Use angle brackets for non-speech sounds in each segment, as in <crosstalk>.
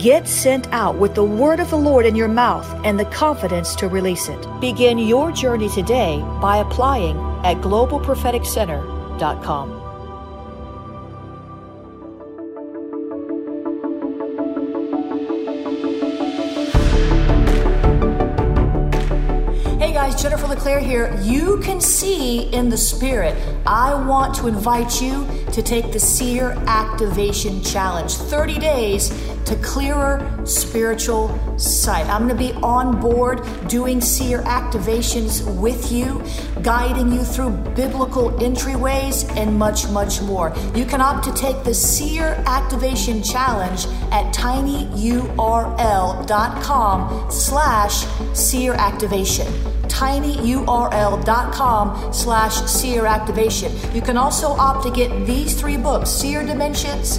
Get sent out with the word of the Lord in your mouth and the confidence to release it. Begin your journey today by applying at globalpropheticcenter.com. Hey guys, Jennifer LeClaire here. You can see in the spirit. I want to invite you to take the Seer Activation Challenge 30 days to clearer spiritual sight. I'm going to be on board doing seer activations with you, guiding you through biblical entryways, and much, much more. You can opt to take the Seer Activation Challenge at tinyurl.com slash seer activation tinyurl.com slash seer activation. You can also opt to get these three books, Seer Dimensions,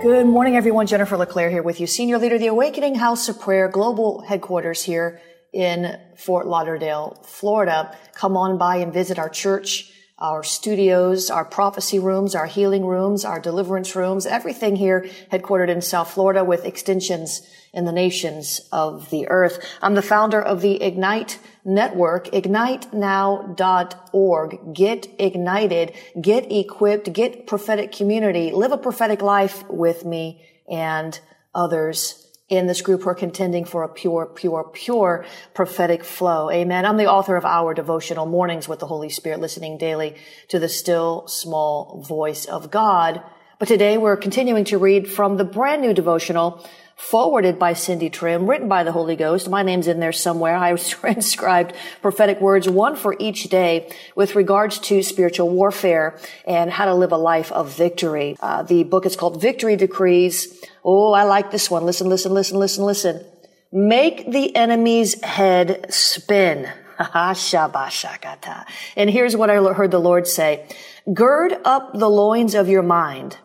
Good morning, everyone. Jennifer LeClaire here with you, Senior Leader of the Awakening House of Prayer Global Headquarters here in Fort Lauderdale, Florida. Come on by and visit our church, our studios, our prophecy rooms, our healing rooms, our deliverance rooms, everything here headquartered in South Florida with extensions in the nations of the earth. I'm the founder of the Ignite Network, ignitenow.org. Get ignited, get equipped, get prophetic community, live a prophetic life with me and others in this group who are contending for a pure, pure, pure prophetic flow. Amen. I'm the author of our devotional mornings with the Holy Spirit, listening daily to the still small voice of God. But today we're continuing to read from the brand new devotional forwarded by Cindy Trimm, written by the Holy Ghost. My name's in there somewhere. I <laughs> transcribed prophetic words, one for each day with regards to spiritual warfare and how to live a life of victory. Uh, the book is called Victory Decrees. Oh, I like this one. Listen, listen, listen, listen, listen. Make the enemy's head spin. <laughs> and here's what I heard the Lord say. Gird up the loins of your mind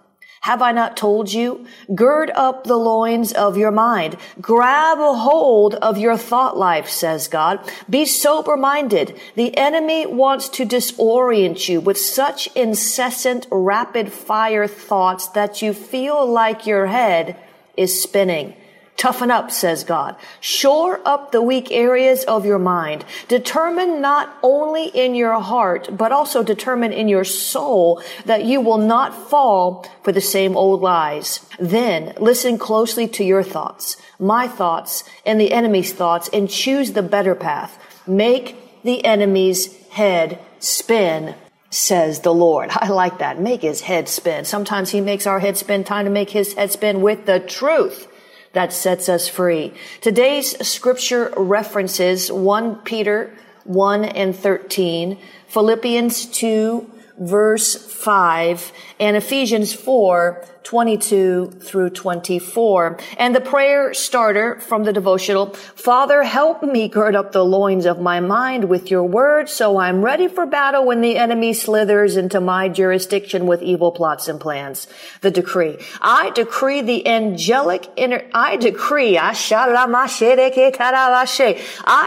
have I not told you? Gird up the loins of your mind. Grab a hold of your thought life, says God. Be sober minded. The enemy wants to disorient you with such incessant rapid fire thoughts that you feel like your head is spinning. Toughen up, says God. Shore up the weak areas of your mind. Determine not only in your heart, but also determine in your soul that you will not fall for the same old lies. Then listen closely to your thoughts, my thoughts, and the enemy's thoughts, and choose the better path. Make the enemy's head spin says the Lord. <laughs> I like that. Make his head spin. Sometimes he makes our head spin. Time to make his head spin with the truth that sets us free. Today's scripture references 1 Peter 1 and 13, Philippians 2 verse 5, and Ephesians 4 22 through 24. And the prayer starter from the devotional, Father, help me gird up the loins of my mind with your word so I'm ready for battle when the enemy slithers into my jurisdiction with evil plots and plans. The decree. I decree the angelic inter, I decree, I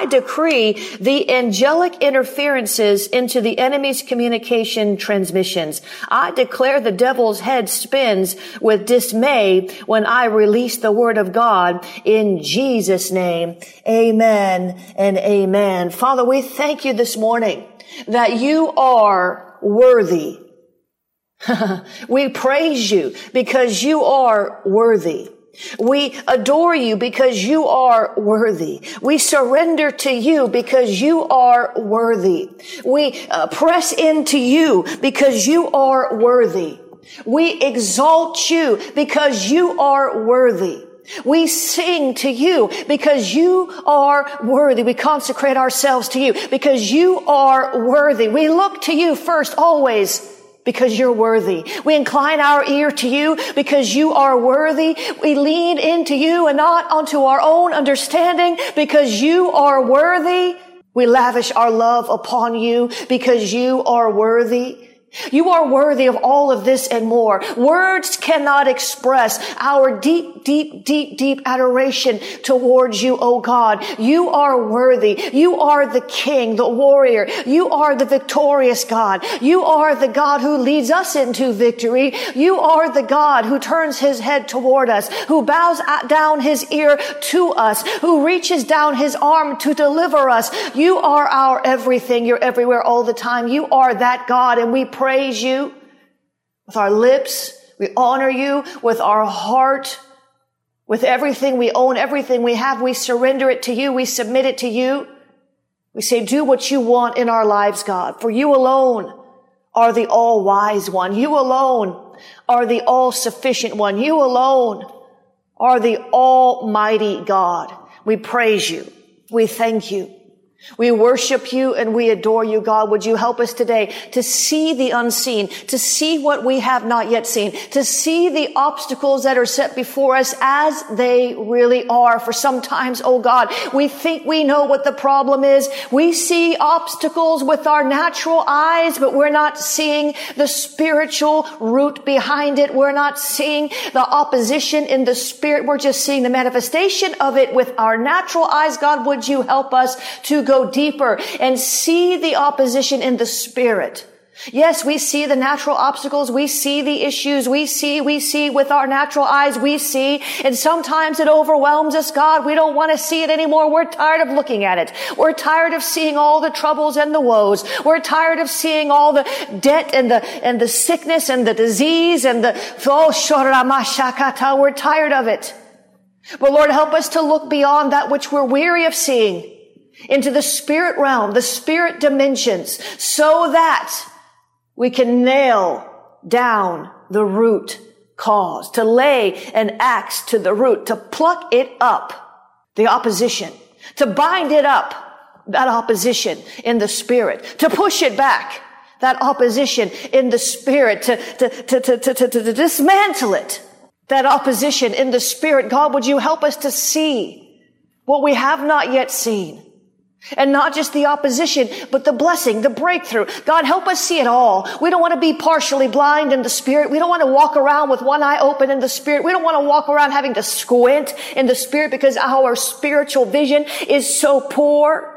decree the angelic interferences into the enemy's communication transmissions. I declare the devil's head spins with dismay when I release the word of God in Jesus name. Amen and amen. Father, we thank you this morning that you are worthy. <laughs> we praise you because you are worthy. We adore you because you are worthy. We surrender to you because you are worthy. We uh, press into you because you are worthy. We exalt you because you are worthy. We sing to you because you are worthy. We consecrate ourselves to you because you are worthy. We look to you first always because you're worthy. We incline our ear to you because you are worthy. We lean into you and not onto our own understanding because you are worthy. We lavish our love upon you because you are worthy. You are worthy of all of this and more. Words cannot express our deep, deep, deep, deep adoration towards you, O God. You are worthy. You are the king, the warrior. You are the victorious God. You are the God who leads us into victory. You are the God who turns his head toward us, who bows down his ear to us, who reaches down his arm to deliver us. You are our everything. You're everywhere all the time. You are that God and we pray praise you with our lips. We honor you with our heart, with everything we own, everything we have. We surrender it to you. We submit it to you. We say, do what you want in our lives, God, for you alone are the all wise one. You alone are the all sufficient one. You alone are the almighty God. We praise you. We thank you. We worship you and we adore you, God. Would you help us today to see the unseen, to see what we have not yet seen, to see the obstacles that are set before us as they really are. For sometimes, oh God, we think we know what the problem is. We see obstacles with our natural eyes, but we're not seeing the spiritual root behind it. We're not seeing the opposition in the spirit. We're just seeing the manifestation of it with our natural eyes. God, would you help us to go deeper and see the opposition in the spirit. Yes, we see the natural obstacles. We see the issues. We see, we see with our natural eyes. We see, and sometimes it overwhelms us. God, we don't want to see it anymore. We're tired of looking at it. We're tired of seeing all the troubles and the woes. We're tired of seeing all the debt and the, and the sickness and the disease and the, oh, we're tired of it. But Lord, help us to look beyond that which we're weary of seeing into the spirit realm, the spirit dimensions, so that we can nail down the root cause, to lay an axe to the root, to pluck it up, the opposition, to bind it up, that opposition in the spirit, to push it back, that opposition in the spirit, to, to, to, to, to, to, to dismantle it, that opposition in the spirit. God, would you help us to see what we have not yet seen? And not just the opposition, but the blessing, the breakthrough. God, help us see it all. We don't want to be partially blind in the spirit. We don't want to walk around with one eye open in the spirit. We don't want to walk around having to squint in the spirit because our spiritual vision is so poor.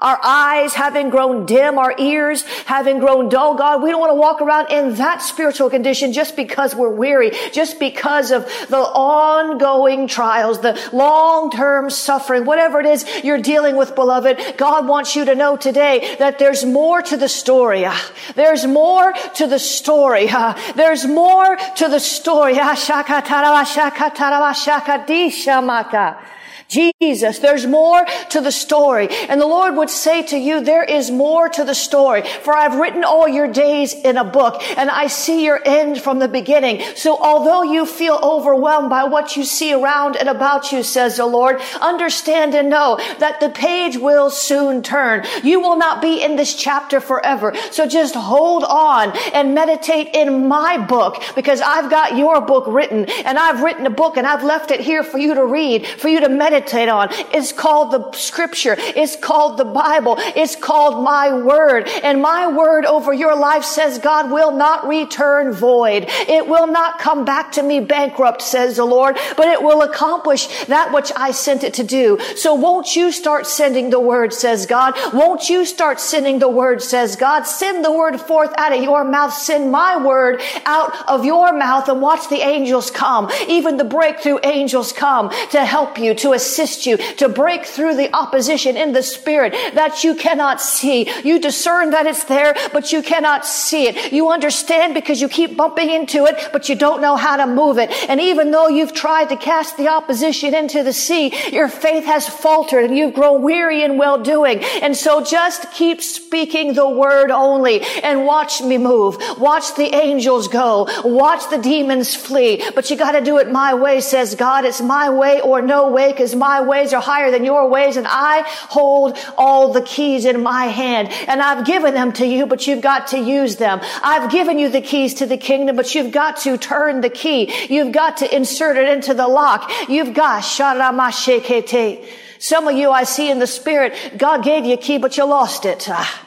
Our eyes having grown dim, our ears having grown dull, God, we don't want to walk around in that spiritual condition just because we're weary, just because of the ongoing trials, the long-term suffering, whatever it is you're dealing with, beloved. God wants you to know today that there's more to the story. There's more to the story. There's more to the story. <laughs> Jesus, there's more to the story. And the Lord would say to you, there is more to the story. For I've written all your days in a book and I see your end from the beginning. So although you feel overwhelmed by what you see around and about you, says the Lord, understand and know that the page will soon turn. You will not be in this chapter forever. So just hold on and meditate in my book because I've got your book written and I've written a book and I've left it here for you to read, for you to meditate meditate on. It's called the scripture. It's called the Bible. It's called my word. And my word over your life says God will not return void. It will not come back to me bankrupt, says the Lord, but it will accomplish that which I sent it to do. So won't you start sending the word, says God? Won't you start sending the word, says God? Send the word forth out of your mouth. Send my word out of your mouth and watch the angels come. Even the breakthrough angels come to help you, to assist assist you to break through the opposition in the spirit that you cannot see. You discern that it's there, but you cannot see it. You understand because you keep bumping into it, but you don't know how to move it. And even though you've tried to cast the opposition into the sea, your faith has faltered and you've grown weary in well doing. And so just keep speaking the word only and watch me move. Watch the angels go. Watch the demons flee. But you got to do it my way, says God. It's my way or no way because my ways are higher than your ways and I hold all the keys in my hand and I've given them to you, but you've got to use them. I've given you the keys to the kingdom, but you've got to turn the key. You've got to insert it into the lock. You've got sharamashekete. Some of you I see in the spirit, God gave you a key, but you lost it. Ah.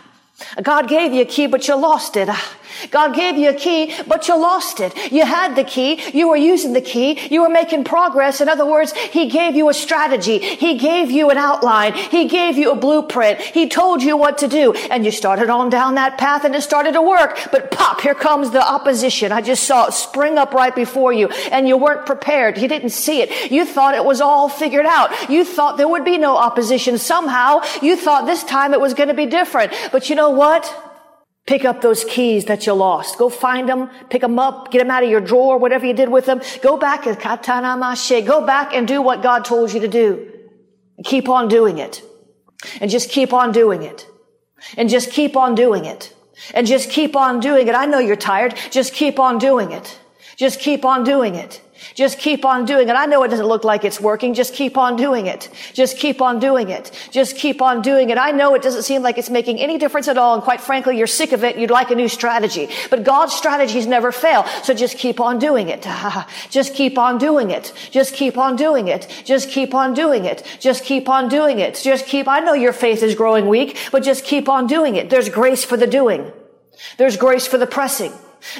God gave you a key, but you lost it. God gave you a key, but you lost it. You had the key. You were using the key. You were making progress. In other words, He gave you a strategy. He gave you an outline. He gave you a blueprint. He told you what to do. And you started on down that path and it started to work. But pop, here comes the opposition. I just saw it spring up right before you and you weren't prepared. You didn't see it. You thought it was all figured out. You thought there would be no opposition somehow. You thought this time it was going to be different. But you know what? Pick up those keys that you lost. Go find them, pick them up, get them out of your drawer, whatever you did with them. Go back and katana mashe. go back and do what God told you to do. Keep on doing it. And just keep on doing it. And just keep on doing it. And just keep on doing it. I know you're tired. Just keep on doing it. Just keep on doing it. Just keep on doing it. I know it doesn't look like it's working. Just keep on doing it. Just keep on doing it. Just keep on doing it. I know it doesn't seem like it's making any difference at all. And quite frankly, you're sick of it. You'd like a new strategy, but God's strategies never fail. So just keep on doing it. just keep on doing it. Just keep on doing it. Just keep on doing it. Just keep on doing it. Just keep, I know your faith is growing weak, but just keep on doing it. There's grace for the doing. There's grace for the pressing.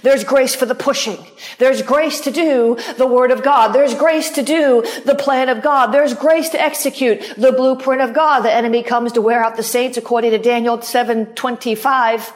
There's grace for the pushing. There's grace to do the word of God. There's grace to do the plan of God. There's grace to execute the blueprint of God. The enemy comes to wear out the saints according to Daniel 7:25,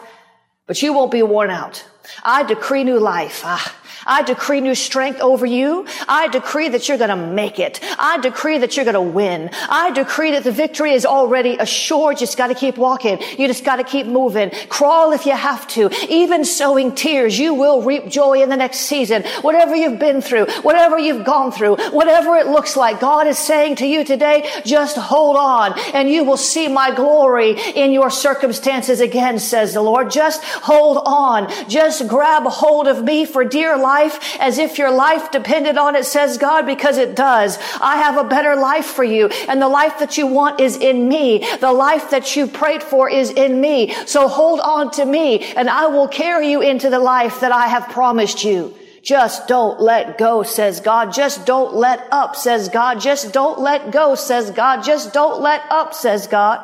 but you won't be worn out. I decree new life. Ah, I decree new strength over you. I decree that you're going to make it. I decree that you're going to win. I decree that the victory is already assured. You just got to keep walking. You just got to keep moving. Crawl if you have to. Even sowing tears, you will reap joy in the next season. Whatever you've been through, whatever you've gone through, whatever it looks like, God is saying to you today, just hold on and you will see my glory in your circumstances again, says the Lord. Just hold on. Just grab hold of me for dear life life as if your life depended on it, says God, because it does. I have a better life for you. And the life that you want is in me. The life that you prayed for is in me. So hold on to me and I will carry you into the life that I have promised you. Just don't let go, says God. Just don't let up, says God. Just don't let go, says God. Just don't let up, says God.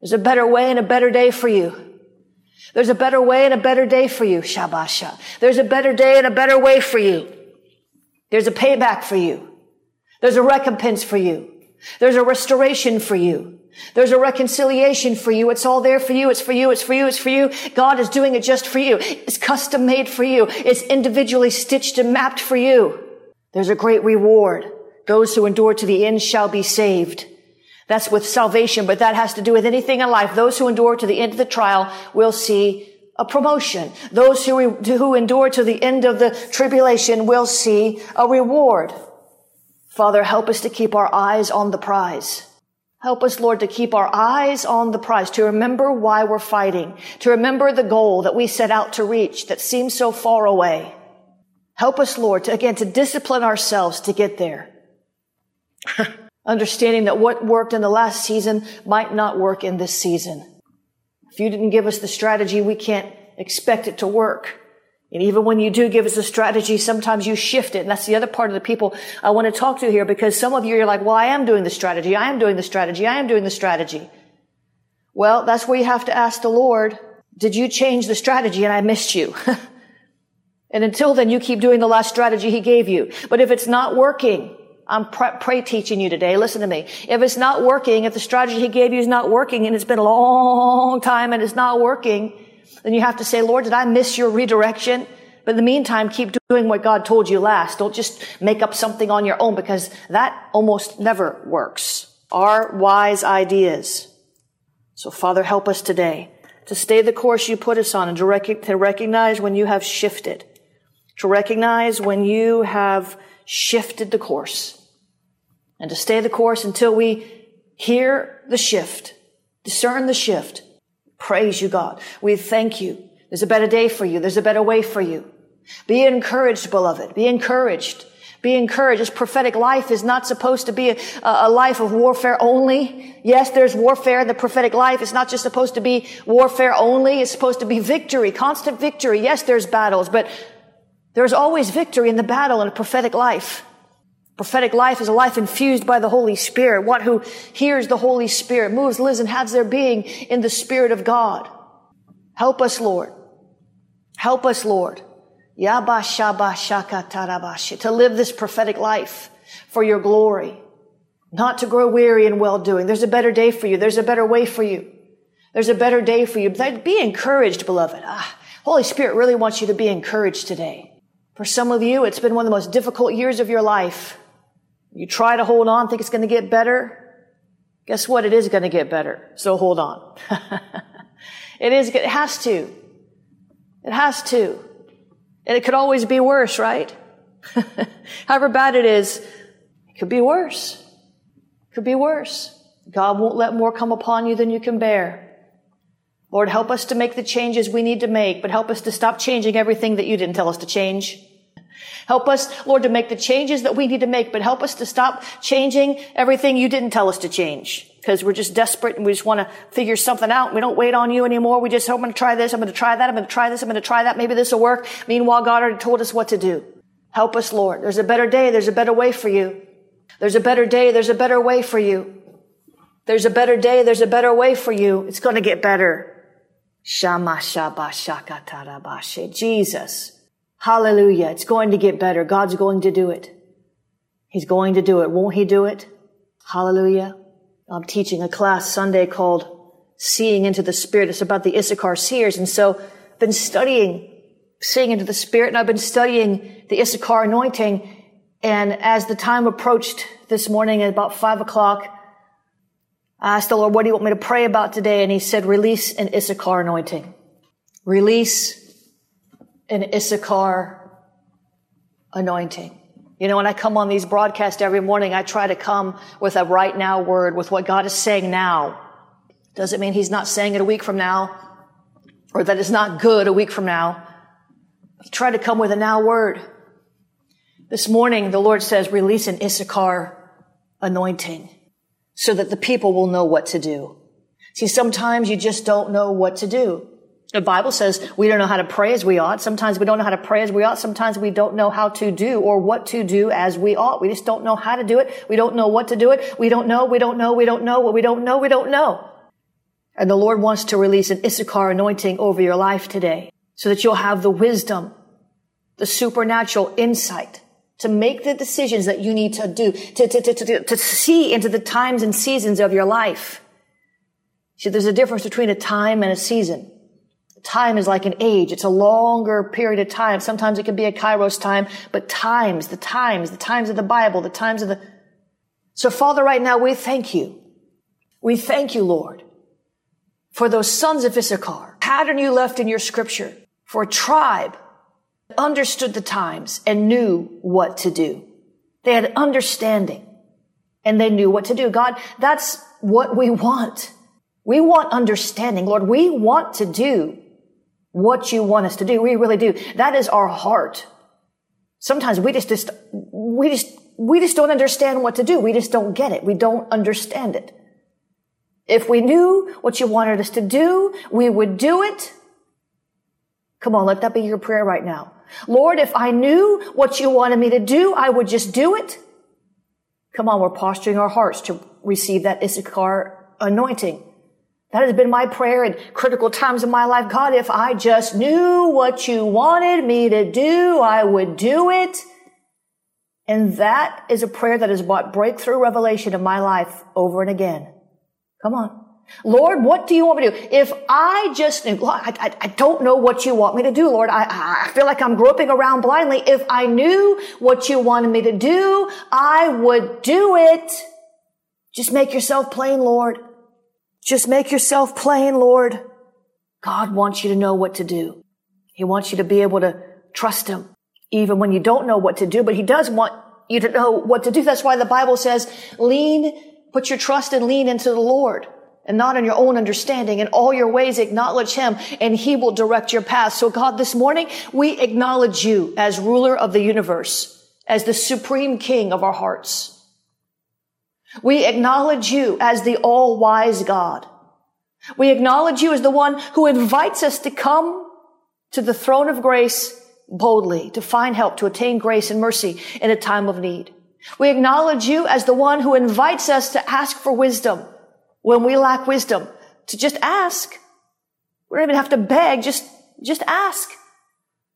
There's a better way and a better day for you. There's a better way and a better day for you, Shabasha. There's a better day and a better way for you. There's a payback for you. There's a recompense for you. There's a restoration for you. There's a reconciliation for you. It's all there for you. It's for you. It's for you. It's for you. God is doing it just for you. It's custom made for you. It's individually stitched and mapped for you. There's a great reward. Those who endure to the end shall be saved. That's with salvation, but that has to do with anything in life. Those who endure to the end of the trial will see a promotion. Those who, who endure to the end of the tribulation will see a reward. Father, help us to keep our eyes on the prize. Help us, Lord, to keep our eyes on the prize, to remember why we're fighting, to remember the goal that we set out to reach that seems so far away. Help us, Lord, to again, to discipline ourselves to get there. <laughs> Understanding that what worked in the last season might not work in this season. If you didn't give us the strategy, we can't expect it to work. And even when you do give us a strategy, sometimes you shift it. And that's the other part of the people I want to talk to here because some of you are like, well, I am doing the strategy. I am doing the strategy. I am doing the strategy. Well, that's where you have to ask the Lord, did you change the strategy and I missed you? <laughs> and until then, you keep doing the last strategy he gave you. But if it's not working, I'm pray teaching you today. Listen to me. If it's not working, if the strategy he gave you is not working and it's been a long time and it's not working, then you have to say, Lord, did I miss your redirection? But in the meantime, keep doing what God told you last. Don't just make up something on your own because that almost never works. Our wise ideas. So Father, help us today to stay the course you put us on and to, rec- to recognize when you have shifted, to recognize when you have shifted the course and to stay the course until we hear the shift, discern the shift, Praise you, God. We thank you. There's a better day for you. There's a better way for you. Be encouraged, beloved. Be encouraged. Be encouraged. This prophetic life is not supposed to be a, a, life of warfare only. Yes, there's warfare in the prophetic life. It's not just supposed to be warfare only. It's supposed to be victory, constant victory. Yes, there's battles, but there's always victory in the battle in a prophetic life. Prophetic life is a life infused by the Holy Spirit. One who hears the Holy Spirit, moves, lives, and has their being in the Spirit of God. Help us, Lord. Help us, Lord. To live this prophetic life for your glory. Not to grow weary in well doing. There's a better day for you. There's a better way for you. There's a better day for you. Be encouraged, beloved. Ah, Holy Spirit really wants you to be encouraged today. For some of you, it's been one of the most difficult years of your life. You try to hold on, think it's going to get better. Guess what? It is going to get better. So hold on. <laughs> it is, it has to. It has to. And it could always be worse, right? <laughs> However bad it is, it could be worse. It could be worse. God won't let more come upon you than you can bear. Lord, help us to make the changes we need to make, but help us to stop changing everything that you didn't tell us to change. Help us, Lord, to make the changes that we need to make, but help us to stop changing everything you didn't tell us to change. Because we're just desperate and we just want to figure something out. We don't wait on you anymore. We just, oh, I'm going to try this. I'm going to try that. I'm going to try this. I'm going to try that. Maybe this will work. Meanwhile, God already told us what to do. Help us, Lord. There's a better day. There's a better way for you. There's a better day. There's a better way for you. There's a better day. There's a better way for you. It's going to get better. Jesus. Hallelujah. It's going to get better. God's going to do it. He's going to do it. Won't he do it? Hallelujah. I'm teaching a class Sunday called Seeing into the Spirit. It's about the Issachar seers. And so I've been studying seeing into the Spirit and I've been studying the Issachar anointing. And as the time approached this morning at about five o'clock, I asked the Lord, what do you want me to pray about today? And he said, release an Issachar anointing. Release an Issachar anointing. You know, when I come on these broadcasts every morning, I try to come with a right now word, with what God is saying now. Doesn't mean He's not saying it a week from now, or that it's not good a week from now. I try to come with a now word. This morning, the Lord says, release an Issachar anointing so that the people will know what to do. See, sometimes you just don't know what to do. The Bible says we don't know how to pray as we ought. Sometimes we don't know how to pray as we ought. Sometimes we don't know how to do or what to do as we ought. We just don't know how to do it. We don't know what to do it. We don't know. We don't know. We don't know. What we don't know, we don't know. And the Lord wants to release an Issachar anointing over your life today so that you'll have the wisdom, the supernatural insight to make the decisions that you need to do, to, to, to, to, to see into the times and seasons of your life. See, there's a difference between a time and a season time is like an age. It's a longer period of time. Sometimes it can be a kairos time, but times, the times, the times of the Bible, the times of the. So Father, right now we thank you. We thank you, Lord, for those sons of Issachar, pattern you left in your scripture for a tribe understood the times and knew what to do. They had understanding and they knew what to do. God, that's what we want. We want understanding. Lord, we want to do what you want us to do. We really do. That is our heart. Sometimes we just, just, we just, we just don't understand what to do. We just don't get it. We don't understand it. If we knew what you wanted us to do, we would do it. Come on, let that be your prayer right now. Lord, if I knew what you wanted me to do, I would just do it. Come on, we're posturing our hearts to receive that Issachar anointing. That has been my prayer in critical times in my life. God, if I just knew what you wanted me to do, I would do it. And that is a prayer that has brought breakthrough revelation in my life over and again. Come on. Lord, what do you want me to do? If I just I, I, I, don't know what you want me to do, Lord. I, I feel like I'm groping around blindly. If I knew what you wanted me to do, I would do it. Just make yourself plain, Lord. Just make yourself plain, Lord. God wants you to know what to do. He wants you to be able to trust Him, even when you don't know what to do, but He does want you to know what to do. That's why the Bible says, lean, put your trust and lean into the Lord and not in your own understanding. In all your ways, acknowledge Him and He will direct your path. So God, this morning, we acknowledge you as ruler of the universe, as the supreme king of our hearts. We acknowledge you as the all-wise God. We acknowledge you as the one who invites us to come to the throne of grace boldly, to find help, to attain grace and mercy in a time of need. We acknowledge you as the one who invites us to ask for wisdom when we lack wisdom, to just ask. We don't even have to beg, just, just ask.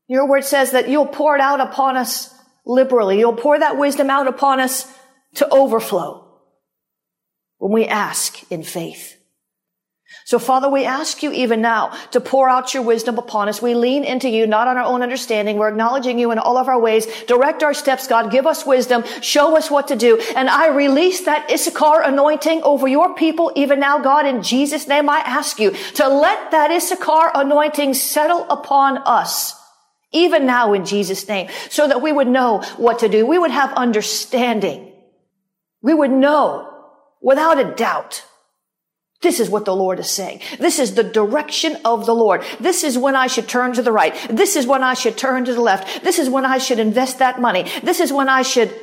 Your word says that you'll pour it out upon us liberally. You'll pour that wisdom out upon us to overflow when we ask in faith. So Father, we ask you even now to pour out your wisdom upon us. We lean into you, not on our own understanding. We're acknowledging you in all of our ways. Direct our steps, God. Give us wisdom. Show us what to do. And I release that Issachar anointing over your people even now, God. In Jesus' name, I ask you to let that Issachar anointing settle upon us. Even now in Jesus' name, so that we would know what to do. We would have understanding. We would know without a doubt. This is what the Lord is saying. This is the direction of the Lord. This is when I should turn to the right. This is when I should turn to the left. This is when I should invest that money. This is when I should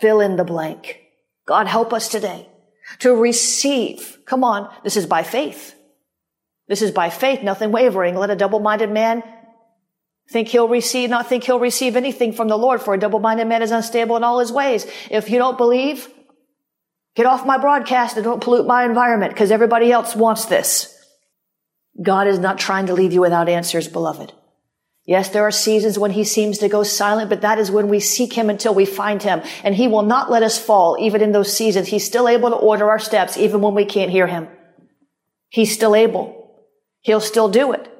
fill in the blank. God help us today to receive. Come on. This is by faith. This is by faith, nothing wavering. Let a double-minded man think he'll receive, not think he'll receive anything from the Lord, for a double-minded man is unstable in all his ways. If you don't believe, Get off my broadcast and don't pollute my environment because everybody else wants this. God is not trying to leave you without answers, beloved. Yes, there are seasons when he seems to go silent, but that is when we seek him until we find him. And he will not let us fall even in those seasons. He's still able to order our steps even when we can't hear him. He's still able. He'll still do it.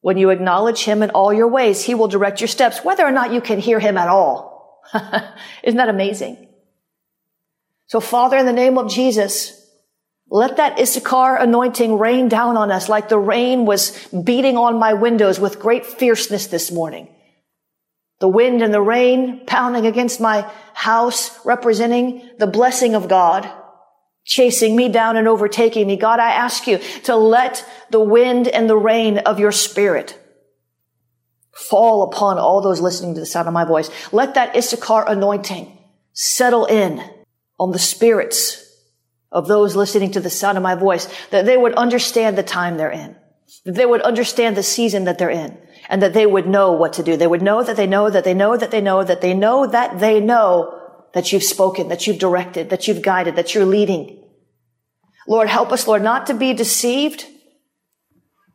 When you acknowledge him in all your ways, he will direct your steps, whether or not you can hear him at all. <laughs> Isn't that amazing? So Father, in the name of Jesus, let that Issachar anointing rain down on us like the rain was beating on my windows with great fierceness this morning. The wind and the rain pounding against my house, representing the blessing of God, chasing me down and overtaking me. God, I ask you to let the wind and the rain of your spirit fall upon all those listening to the sound of my voice. Let that Issachar anointing settle in on the spirits of those listening to the sound of my voice, that they would understand the time they're in, that they would understand the season that they're in, and that they would know what to do. They would know that they know that they know that they know that they know that they know that you've spoken, that you've directed, that you've guided, that you're leading. Lord, help us, Lord, not to be deceived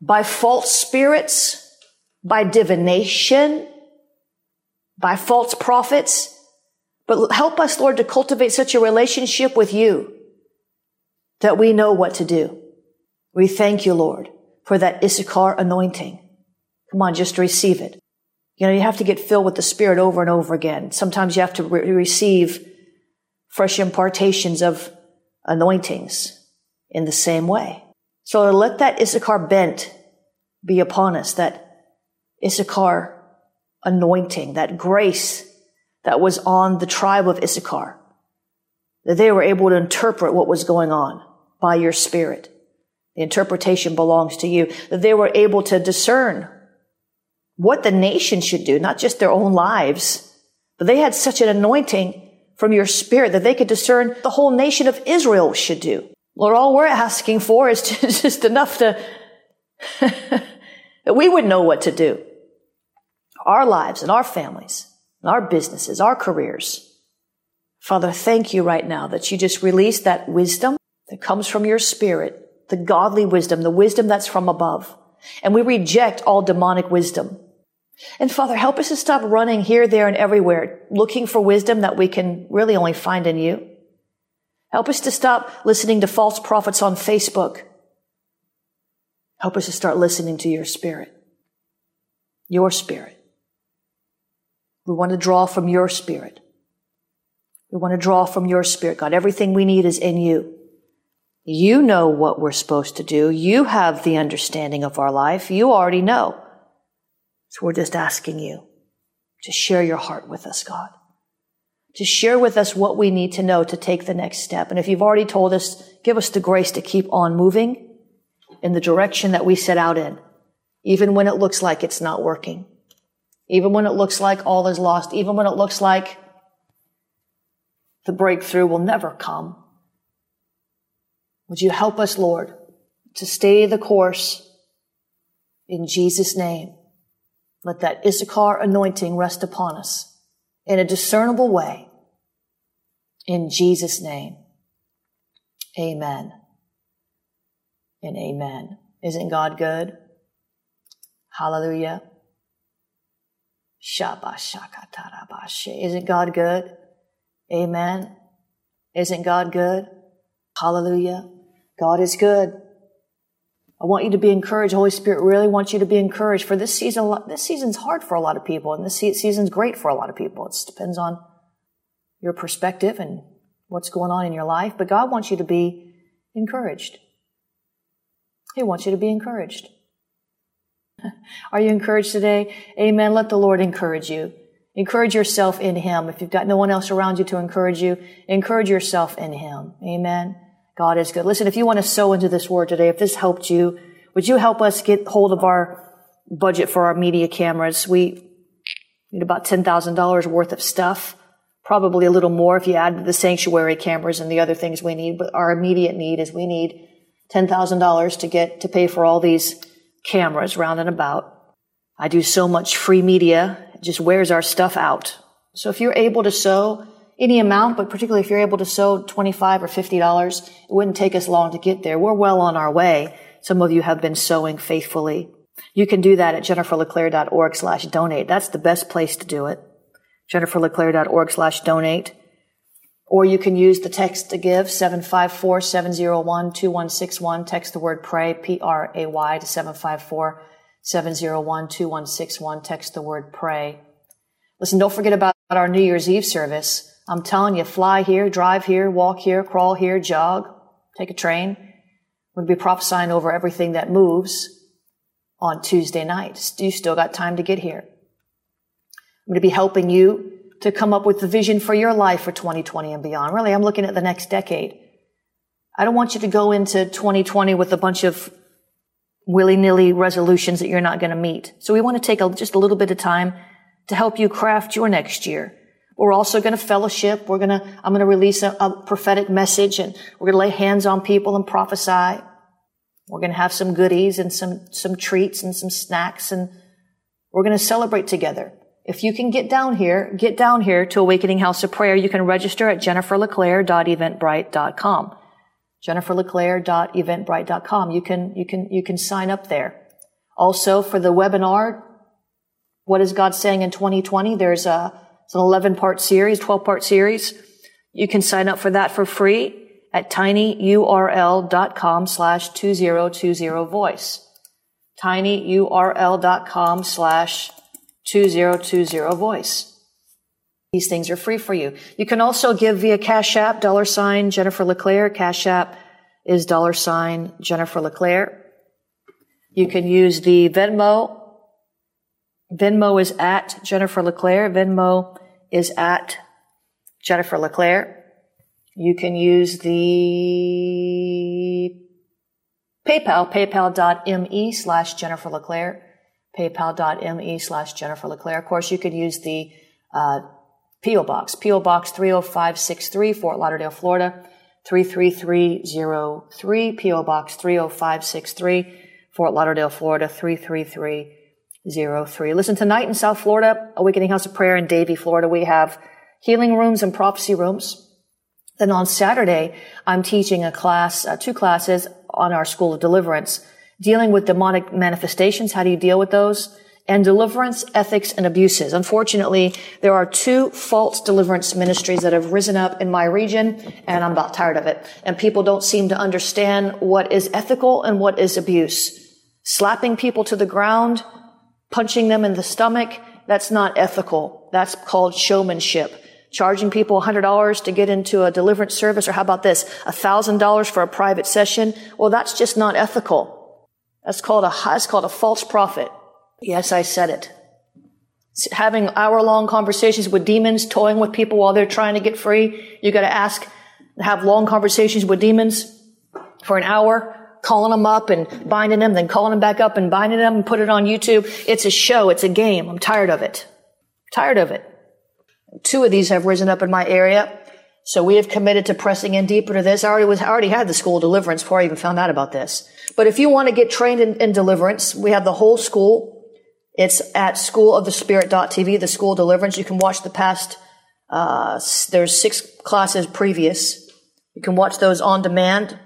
by false spirits, by divination, by false prophets, but help us, Lord, to cultivate such a relationship with you that we know what to do. We thank you, Lord, for that Issachar anointing. Come on, just receive it. You know, you have to get filled with the Spirit over and over again. Sometimes you have to re- receive fresh impartations of anointings in the same way. So let that Issachar bent be upon us, that Issachar anointing, that grace that was on the tribe of Issachar, that they were able to interpret what was going on by your spirit. The interpretation belongs to you, that they were able to discern what the nation should do, not just their own lives, but they had such an anointing from your spirit that they could discern the whole nation of Israel should do. Lord, all we're asking for is <laughs> just enough to, <laughs> that we would know what to do. Our lives and our families, our businesses, our careers. Father, thank you right now that you just release that wisdom that comes from your spirit, the godly wisdom, the wisdom that's from above. And we reject all demonic wisdom. And Father, help us to stop running here, there, and everywhere, looking for wisdom that we can really only find in you. Help us to stop listening to false prophets on Facebook. Help us to start listening to your spirit. Your spirit. We want to draw from your spirit. We want to draw from your spirit, God. Everything we need is in you. You know what we're supposed to do. You have the understanding of our life. You already know. So we're just asking you to share your heart with us, God. To share with us what we need to know to take the next step. And if you've already told us, give us the grace to keep on moving in the direction that we set out in, even when it looks like it's not working, even when it looks like all is lost, even when it looks like the breakthrough will never come. Would you help us, Lord, to stay the course in Jesus' name? Let that Issachar anointing rest upon us in a discernible way. In Jesus' name. Amen. And amen. Isn't God good? Hallelujah. Isn't God good? Amen. Isn't God good? Hallelujah. God is good. I want you to be encouraged. Holy Spirit really wants you to be encouraged for this season. This season's hard for a lot of people and this season's great for a lot of people. It depends on your perspective and what's going on in your life, but God wants you to be encouraged. He wants you to be encouraged. Are you encouraged today? Amen. Let the Lord encourage you. Encourage yourself in Him. If you've got no one else around you to encourage you, encourage yourself in Him. Amen. God is good. Listen, if you want to sow into this word today, if this helped you, would you help us get hold of our budget for our media cameras? We need about $10,000 worth of stuff. Probably a little more if you add the sanctuary cameras and the other things we need. But our immediate need is we need $10,000 to get, to pay for all these cameras round and about. I do so much free media. It just wears our stuff out. So if you're able to sow any amount, but particularly if you're able to sow 25 or $50, it wouldn't take us long to get there. We're well on our way. Some of you have been sowing faithfully. You can do that at jenniferleclaire.org slash donate. That's the best place to do it. jenniferleclaire.org slash donate. Or you can use the text to give, 754-701-2161. Text the word pray, P-R-A-Y to 754-701-2161. Text the word pray. Listen, don't forget about our New Year's Eve service. I'm telling you, fly here, drive here, walk here, crawl here, jog, take a train. To be prophesying over everything that moves on Tuesday night. You still got time to get here. I'm going to be helping you to come up with the vision for your life for 2020 and beyond. Really, I'm looking at the next decade. I don't want you to go into 2020 with a bunch of willy-nilly resolutions that you're not going to meet. So we want to take a, just a little bit of time to help you craft your next year. We're also going to fellowship. We're going to, I'm going to release a, a prophetic message and we're going to lay hands on people and prophesy. We're going to have some goodies and some, some treats and some snacks and we're going to celebrate together. If you can get down here, get down here to Awakening House of Prayer. You can register at jenniferleclaire.eventbrite.com. jenniferleclaire.eventbrite.com. You can, you can, you can sign up there. Also for the webinar, what is God saying in 2020? There's a, it's an 11 part series, 12 part series. You can sign up for that for free at tinyurl.com slash 2020 voice. tinyurl.com slash 2020 voice. These things are free for you. You can also give via Cash App, dollar sign Jennifer LeClaire. Cash App is dollar sign Jennifer LeClaire. You can use the Venmo. Venmo is at Jennifer LeClaire. Venmo is at Jennifer LeClaire. You can use the PayPal, paypal.me slash Jennifer LeClaire, paypal.me slash Jennifer LeClaire. Of course, you could use the uh, P.O. Box, P.O. Box 30563, Fort Lauderdale, Florida, 33303, P.O. Box 30563, Fort Lauderdale, Florida, 33303. Listen, tonight in South Florida, Awakening House of Prayer in Davie, Florida, we have healing rooms and prophecy rooms. Then on Saturday, I'm teaching a class, uh, two classes on our School of Deliverance, dealing with demonic manifestations. How do you deal with those? And deliverance, ethics, and abuses. Unfortunately, there are two false deliverance ministries that have risen up in my region, and I'm about tired of it. And people don't seem to understand what is ethical and what is abuse. Slapping people to the ground, punching them in the stomach, that's not ethical. That's called showmanship charging people $100 to get into a deliverance service, or how about this, $1,000 for a private session? Well, that's just not ethical. That's called a, that's called a false prophet. Yes, I said it. Having hour long conversations with demons, toying with people while they're trying to get free. You gotta ask, have long conversations with demons for an hour, calling them up and binding them, then calling them back up and binding them and put it on YouTube. It's a show. It's a game. I'm tired of it. Tired of it. Two of these have risen up in my area. So we have committed to pressing in deeper to this. I already was, I already had the school deliverance before I even found out about this. But if you want to get trained in, in deliverance, we have the whole school. It's at schoolofthespirit.tv, the school deliverance. You can watch the past, uh, there's six classes previous. You can watch those on demand.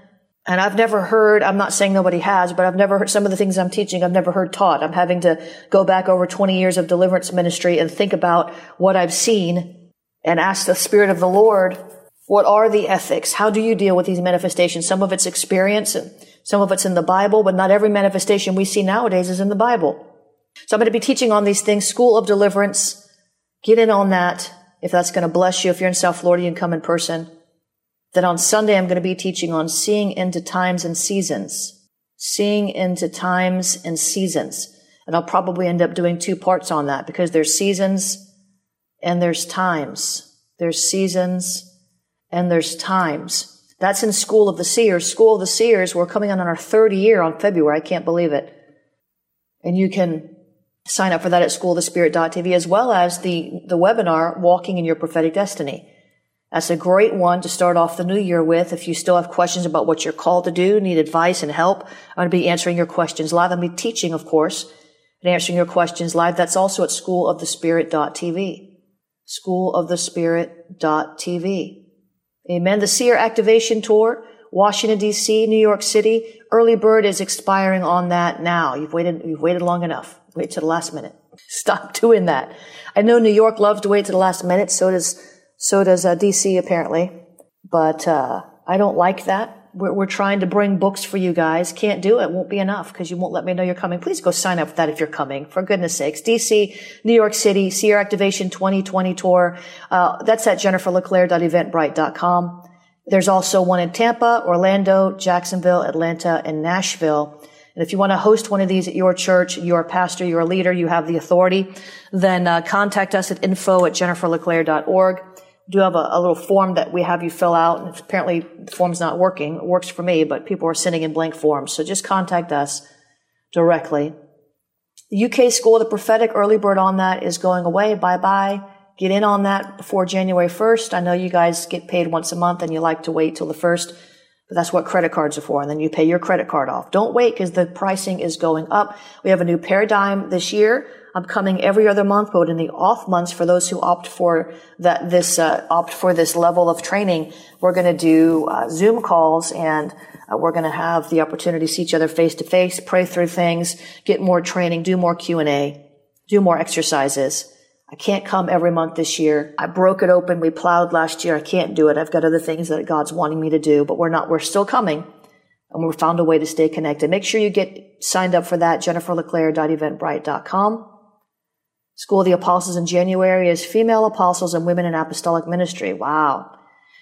And I've never heard, I'm not saying nobody has, but I've never heard some of the things I'm teaching, I've never heard taught. I'm having to go back over 20 years of deliverance ministry and think about what I've seen and ask the Spirit of the Lord, what are the ethics? How do you deal with these manifestations? Some of it's experience and some of it's in the Bible, but not every manifestation we see nowadays is in the Bible. So I'm going to be teaching on these things, School of Deliverance. Get in on that if that's going to bless you. If you're in South Florida, you can come in person. Then on Sunday, I'm going to be teaching on seeing into times and seasons. Seeing into times and seasons. And I'll probably end up doing two parts on that because there's seasons and there's times. There's seasons and there's times. That's in School of the Seers. School of the Seers, we're coming on our third year on February. I can't believe it. And you can sign up for that at schoolofthespirit.tv as well as the, the webinar, Walking in Your Prophetic Destiny. That's a great one to start off the new year with. If you still have questions about what you're called to do, need advice and help, I'm going to be answering your questions live. I'll be teaching, of course, and answering your questions live. That's also at schoolofthespirit.tv. Schoolofthespirit.tv. Amen. The Seer Activation Tour, Washington DC, New York City. Early bird is expiring on that now. You've waited, you've waited long enough. Wait to the last minute. <laughs> Stop doing that. I know New York loves to wait to the last minute. So does so does uh, DC apparently. But uh, I don't like that. We're, we're, trying to bring books for you guys. Can't do it. Won't be enough because you won't let me know you're coming. Please go sign up for that if you're coming. For goodness sakes. DC, New York City, Seer Activation 2020 tour. Uh, that's at jenniferleclaire.eventbrite.com. There's also one in Tampa, Orlando, Jacksonville, Atlanta, and Nashville. And if you want to host one of these at your church, you're a pastor, you're a leader, you have the authority, then uh, contact us at info at jenniferleclaire.org do have a, a, little form that we have you fill out. And apparently the form's not working. It works for me, but people are sending in blank forms. So just contact us directly. The UK School the Prophetic early bird on that is going away. Bye bye. Get in on that before January 1st. I know you guys get paid once a month and you like to wait till the 1st, but that's what credit cards are for. And then you pay your credit card off. Don't wait because the pricing is going up. We have a new paradigm this year I'm coming every other month, but in the off months, for those who opt for that, this, uh, opt for this level of training, we're going to do uh, Zoom calls and uh, we're going to have the opportunity to see each other face to face, pray through things, get more training, do more Q&A, do more exercises. I can't come every month this year. I broke it open. We plowed last year. I can't do it. I've got other things that God's wanting me to do, but we're not, we're still coming and we've found a way to stay connected. Make sure you get signed up for that, jenniferleclaire.eventbrite.com. School of the Apostles in January is Female Apostles and Women in Apostolic Ministry. Wow.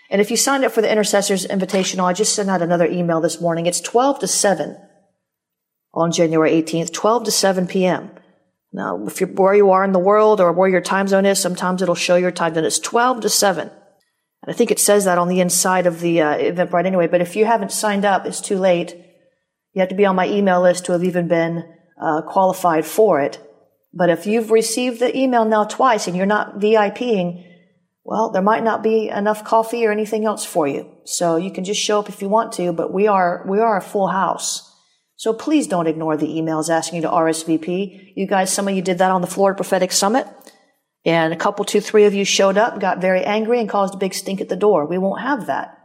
And if you signed up for the Intercessors Invitational, I just sent out another email this morning. It's 12 to 7 on January 18th, 12 to 7 p.m. Now, if you're where you are in the world or where your time zone is, sometimes it'll show your time zone. It's 12 to 7. And I think it says that on the inside of the uh, Eventbrite anyway. But if you haven't signed up, it's too late. You have to be on my email list to have even been uh, qualified for it. But if you've received the email now twice and you're not VIPing, well, there might not be enough coffee or anything else for you. So you can just show up if you want to, but we are, we are a full house. So please don't ignore the emails asking you to RSVP. You guys, some of you did that on the Florida Prophetic Summit. And a couple, two, three of you showed up, got very angry, and caused a big stink at the door. We won't have that.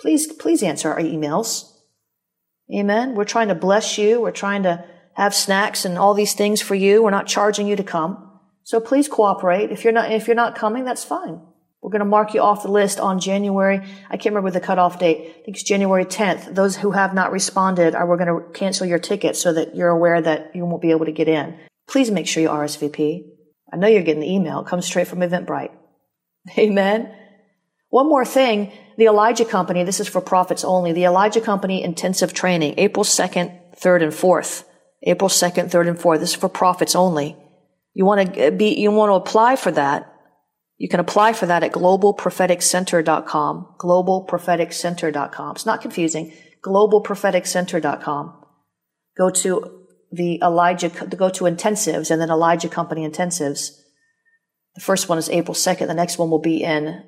Please, please answer our emails. Amen. We're trying to bless you. We're trying to have snacks and all these things for you. We're not charging you to come. So please cooperate. If you're not, if you're not coming, that's fine. We're going to mark you off the list on January. I can't remember the cutoff date. I think it's January 10th. Those who have not responded are we're going to cancel your ticket so that you're aware that you won't be able to get in. Please make sure you RSVP. I know you're getting the email. It comes straight from Eventbrite. <laughs> Amen. One more thing. The Elijah Company, this is for prophets only. The Elijah Company intensive training, April 2nd, 3rd, and 4th. April 2nd, 3rd, and 4th. This is for prophets only. You want to uh, be, you want to apply for that. You can apply for that at globalpropheticcenter.com, globalpropheticcenter.com. It's not confusing. globalpropheticcenter.com. Go to the Elijah, go to intensives and then Elijah Company intensives. The first one is April 2nd. The next one will be in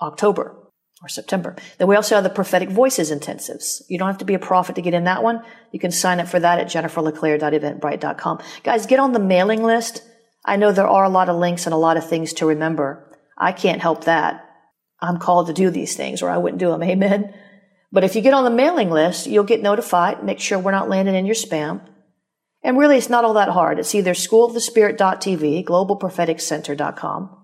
October or September. Then we also have the prophetic voices intensives. You don't have to be a prophet to get in that one. You can sign up for that at jenniferleclaire.eventbrite.com. Guys, get on the mailing list. I know there are a lot of links and a lot of things to remember. I can't help that. I'm called to do these things or I wouldn't do them. <laughs> Amen. But if you get on the mailing list, you'll get notified. Make sure we're not landing in your spam. And really, it's not all that hard. It's either schoolofthespirit.tv, globalpropheticcenter.com,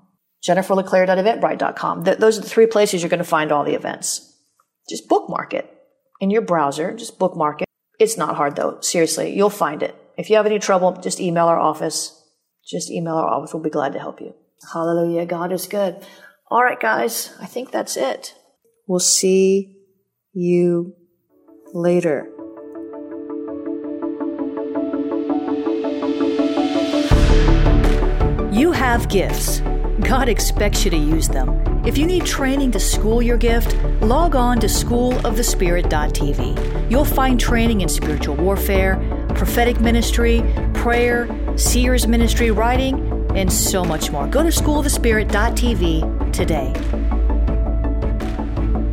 jenniferleclaire.eventbrite.com. Th- those are the three places you're going to find all the events. Just bookmark it in your browser. Just bookmark it. It's not hard though. Seriously, you'll find it. If you have any trouble, just email our office just email our office. We'll be glad to help you. Hallelujah. God is good. All right, guys. I think that's it. We'll see you later. You have gifts. God expects you to use them. If you need training to school your gift, log on to schoolofthespirit.tv. You'll find training in spiritual warfare, prophetic ministry, prayer, seers ministry, writing, and so much more. Go to schoolofthespirit.tv today.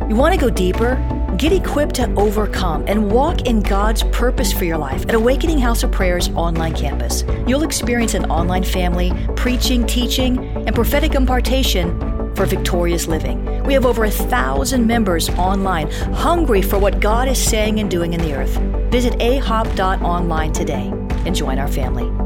You want to go deeper? Get equipped to overcome and walk in God's purpose for your life at Awakening House of Prayer's online campus. You'll experience an online family, preaching, teaching, and prophetic impartation for victorious living. We have over a thousand members online, hungry for what God is saying and doing in the earth. Visit ahop.online today and join our family.